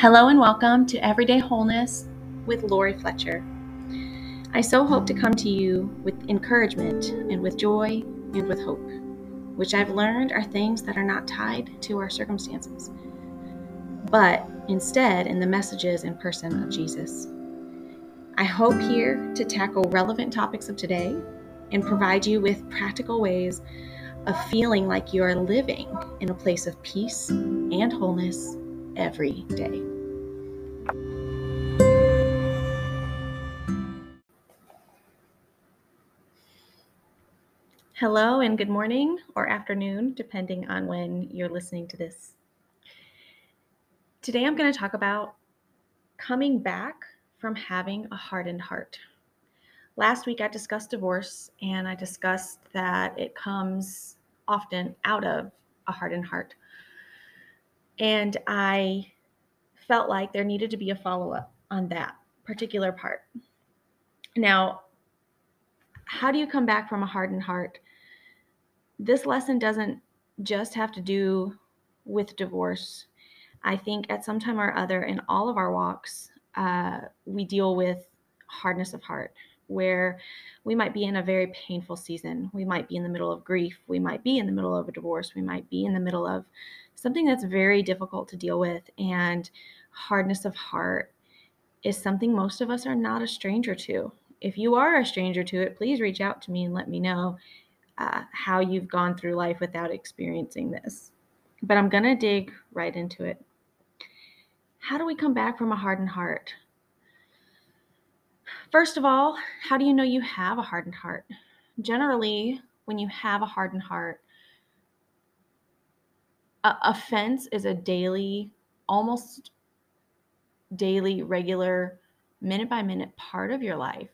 Hello and welcome to Everyday Wholeness with Lori Fletcher. I so hope to come to you with encouragement and with joy and with hope, which I've learned are things that are not tied to our circumstances, but instead in the messages and person of Jesus. I hope here to tackle relevant topics of today and provide you with practical ways of feeling like you are living in a place of peace and wholeness every day. Hello, and good morning or afternoon, depending on when you're listening to this. Today, I'm going to talk about coming back from having a hardened heart. Last week, I discussed divorce, and I discussed that it comes often out of a hardened heart. And I felt like there needed to be a follow up on that particular part. Now, how do you come back from a hardened heart? This lesson doesn't just have to do with divorce. I think at some time or other in all of our walks, uh, we deal with hardness of heart, where we might be in a very painful season. We might be in the middle of grief. We might be in the middle of a divorce. We might be in the middle of something that's very difficult to deal with. And hardness of heart is something most of us are not a stranger to. If you are a stranger to it, please reach out to me and let me know uh, how you've gone through life without experiencing this. But I'm going to dig right into it. How do we come back from a hardened heart? First of all, how do you know you have a hardened heart? Generally, when you have a hardened heart, offense is a daily, almost daily, regular, minute by minute part of your life.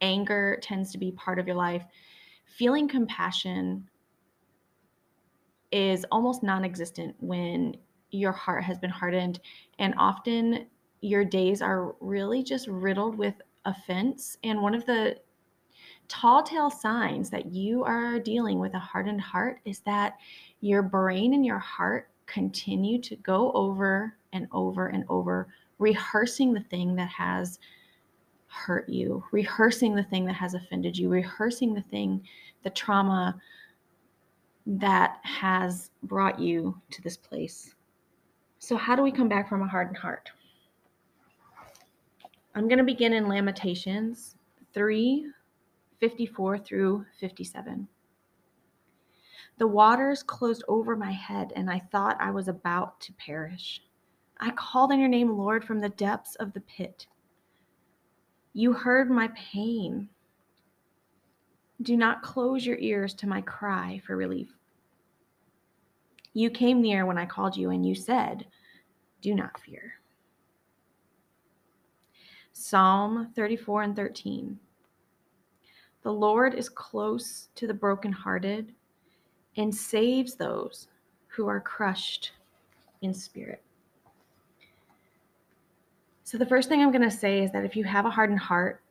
Anger tends to be part of your life. Feeling compassion is almost non existent when your heart has been hardened. And often your days are really just riddled with offense. And one of the tall tale signs that you are dealing with a hardened heart is that your brain and your heart continue to go over and over and over, rehearsing the thing that has hurt you, rehearsing the thing that has offended you, rehearsing the thing, the trauma that has brought you to this place. So, how do we come back from a hardened heart? I'm going to begin in Lamentations 3 54 through 57. The waters closed over my head, and I thought I was about to perish. I called on your name, Lord, from the depths of the pit. You heard my pain. Do not close your ears to my cry for relief. You came near when I called you, and you said, Do not fear. Psalm 34 and 13. The Lord is close to the brokenhearted and saves those who are crushed in spirit. So, the first thing I'm going to say is that if you have a hardened heart,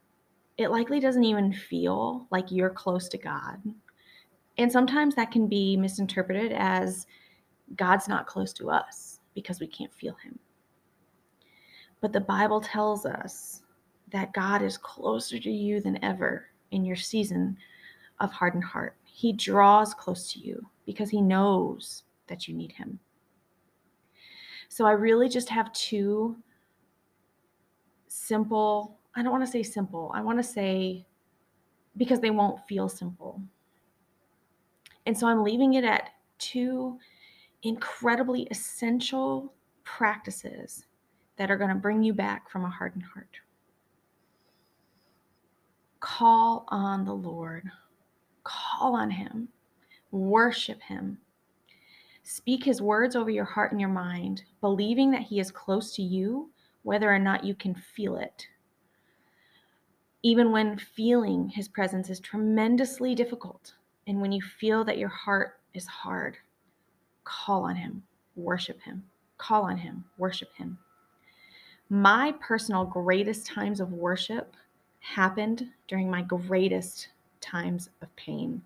it likely doesn't even feel like you're close to God. And sometimes that can be misinterpreted as God's not close to us because we can't feel Him. But the Bible tells us that God is closer to you than ever in your season of hardened heart. He draws close to you because he knows that you need him. So I really just have two simple, I don't want to say simple, I want to say because they won't feel simple. And so I'm leaving it at two incredibly essential practices that are going to bring you back from a hardened heart. Call on the Lord Call on Him, worship Him. Speak His words over your heart and your mind, believing that He is close to you, whether or not you can feel it. Even when feeling His presence is tremendously difficult, and when you feel that your heart is hard, call on Him, worship Him. Call on Him, worship Him. My personal greatest times of worship happened during my greatest times of pain.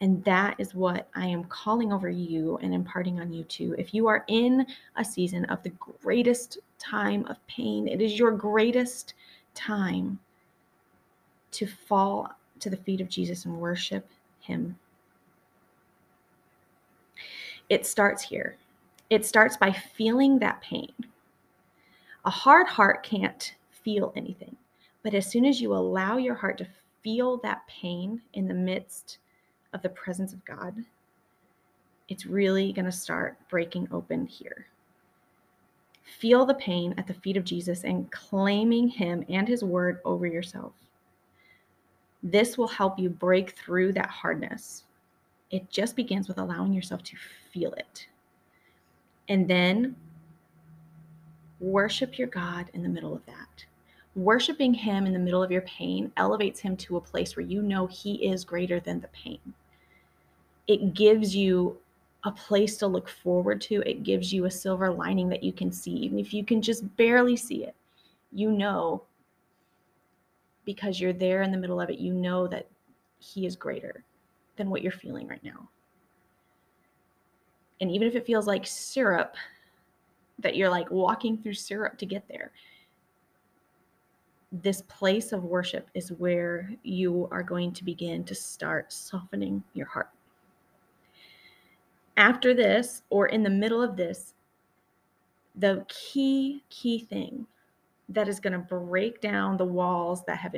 And that is what I am calling over you and imparting on you too. If you are in a season of the greatest time of pain, it is your greatest time to fall to the feet of Jesus and worship Him. It starts here. It starts by feeling that pain. A hard heart can't feel anything, but as soon as you allow your heart to feel that pain in the midst of the presence of God, it's really going to start breaking open here. Feel the pain at the feet of Jesus and claiming Him and His word over yourself. This will help you break through that hardness. It just begins with allowing yourself to feel it. And then worship your God in the middle of that. Worshiping Him in the middle of your pain elevates Him to a place where you know He is greater than the pain. It gives you a place to look forward to. It gives you a silver lining that you can see, even if you can just barely see it. You know, because you're there in the middle of it, you know that He is greater than what you're feeling right now. And even if it feels like syrup, that you're like walking through syrup to get there, this place of worship is where you are going to begin to start softening your heart. After this, or in the middle of this, the key, key thing that is going to break down the walls that have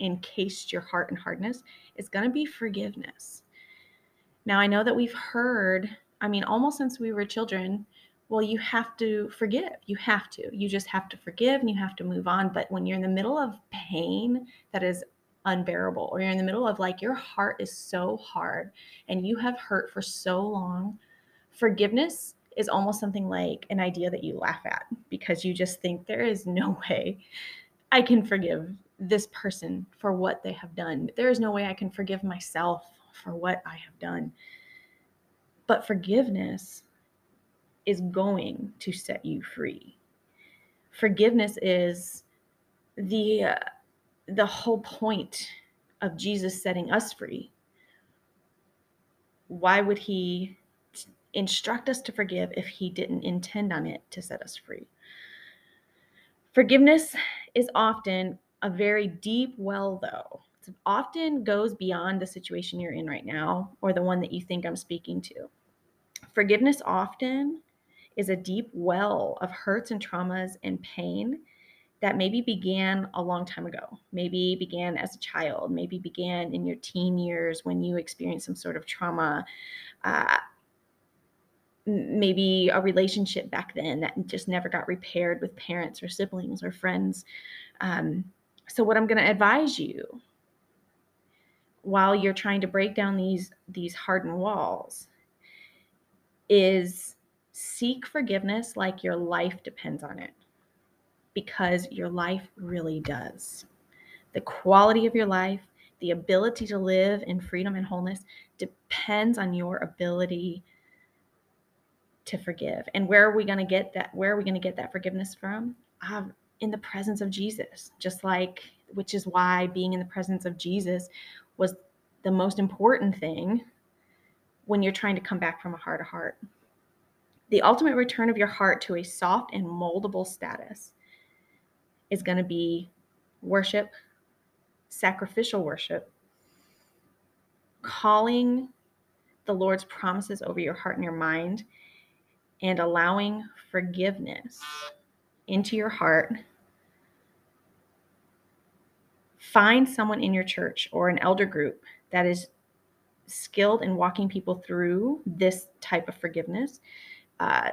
encased your heart in hardness is going to be forgiveness. Now, I know that we've heard, I mean, almost since we were children, well, you have to forgive. You have to. You just have to forgive and you have to move on. But when you're in the middle of pain that is unbearable, or you're in the middle of like your heart is so hard and you have hurt for so long, forgiveness is almost something like an idea that you laugh at because you just think there is no way I can forgive this person for what they have done. There is no way I can forgive myself for what I have done. But forgiveness is going to set you free. Forgiveness is the uh, the whole point of Jesus setting us free. Why would he instruct us to forgive if he didn't intend on it to set us free? Forgiveness is often a very deep well, though. It often goes beyond the situation you're in right now or the one that you think I'm speaking to. Forgiveness often is a deep well of hurts and traumas and pain that maybe began a long time ago, maybe began as a child, maybe began in your teen years when you experienced some sort of trauma, uh, maybe a relationship back then that just never got repaired with parents or siblings or friends. Um, so, what I'm going to advise you while you're trying to break down these these hardened walls is seek forgiveness like your life depends on it because your life really does. The quality of your life, the ability to live in freedom and wholeness depends on your ability to forgive. And where are we going to get that? Where are we going to get that forgiveness from? Um, in the presence of Jesus, just like, which is why being in the presence of Jesus was the most important thing when you're trying to come back from a heart to heart. The ultimate return of your heart to a soft and moldable status is going to be worship, sacrificial worship, calling the Lord's promises over your heart and your mind, and allowing forgiveness into your heart. Find someone in your church or an elder group that is skilled in walking people through this type of forgiveness. Uh,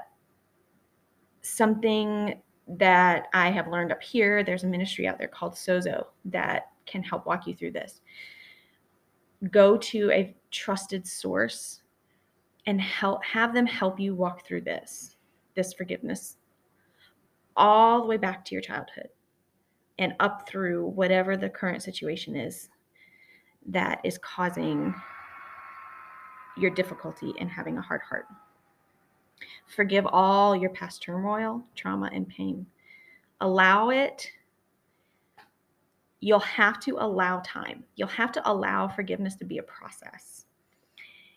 something that I have learned up here, there's a ministry out there called Sozo that can help walk you through this. Go to a trusted source and help have them help you walk through this this forgiveness all the way back to your childhood and up through whatever the current situation is that is causing your difficulty in having a hard heart. Forgive all your past turmoil, trauma, and pain. Allow it. You'll have to allow time. You'll have to allow forgiveness to be a process.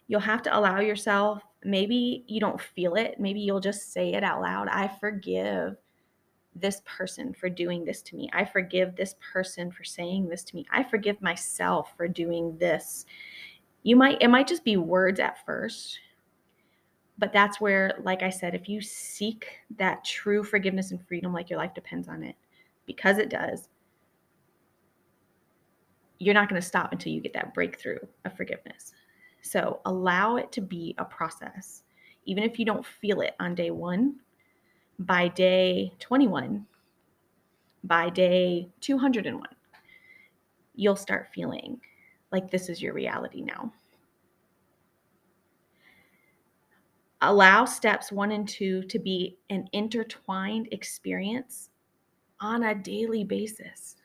You'll have to allow yourself, maybe you don't feel it, maybe you'll just say it out loud I forgive this person for doing this to me. I forgive this person for saying this to me. I forgive myself for doing this. You might, it might just be words at first, but that's where, like I said, if you seek that true forgiveness and freedom, like your life depends on it, because it does, you're not going to stop until you get that breakthrough of forgiveness. So allow it to be a process. Even if you don't feel it on day one, by day 21, by day 201, you'll start feeling like this is your reality now. Allow steps one and two to be an intertwined experience on a daily basis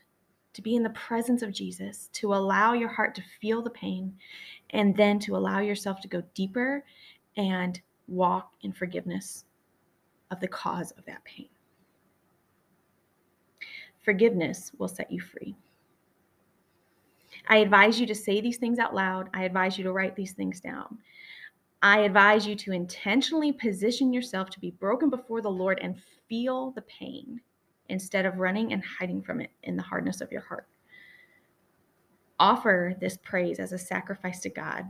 to be in the presence of Jesus, to allow your heart to feel the pain, and then to allow yourself to go deeper and walk in forgiveness of the cause of that pain. Forgiveness will set you free. I advise you to say these things out loud. I advise you to write these things down. I advise you to intentionally position yourself to be broken before the Lord and feel the pain instead of running and hiding from it in the hardness of your heart. Offer this praise as a sacrifice to God.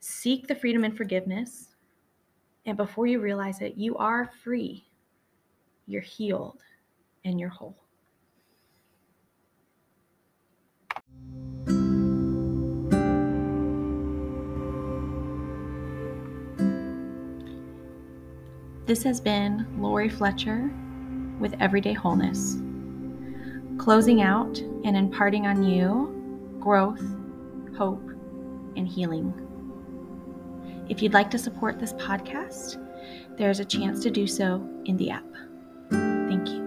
Seek the freedom and forgiveness. And before you realize it, you are free, you're healed, and you're whole. This has been Lori Fletcher with everyday wholeness, closing out and imparting on you growth, hope, and healing. If you'd like to support this podcast, there's a chance to do so in the app. Thank you.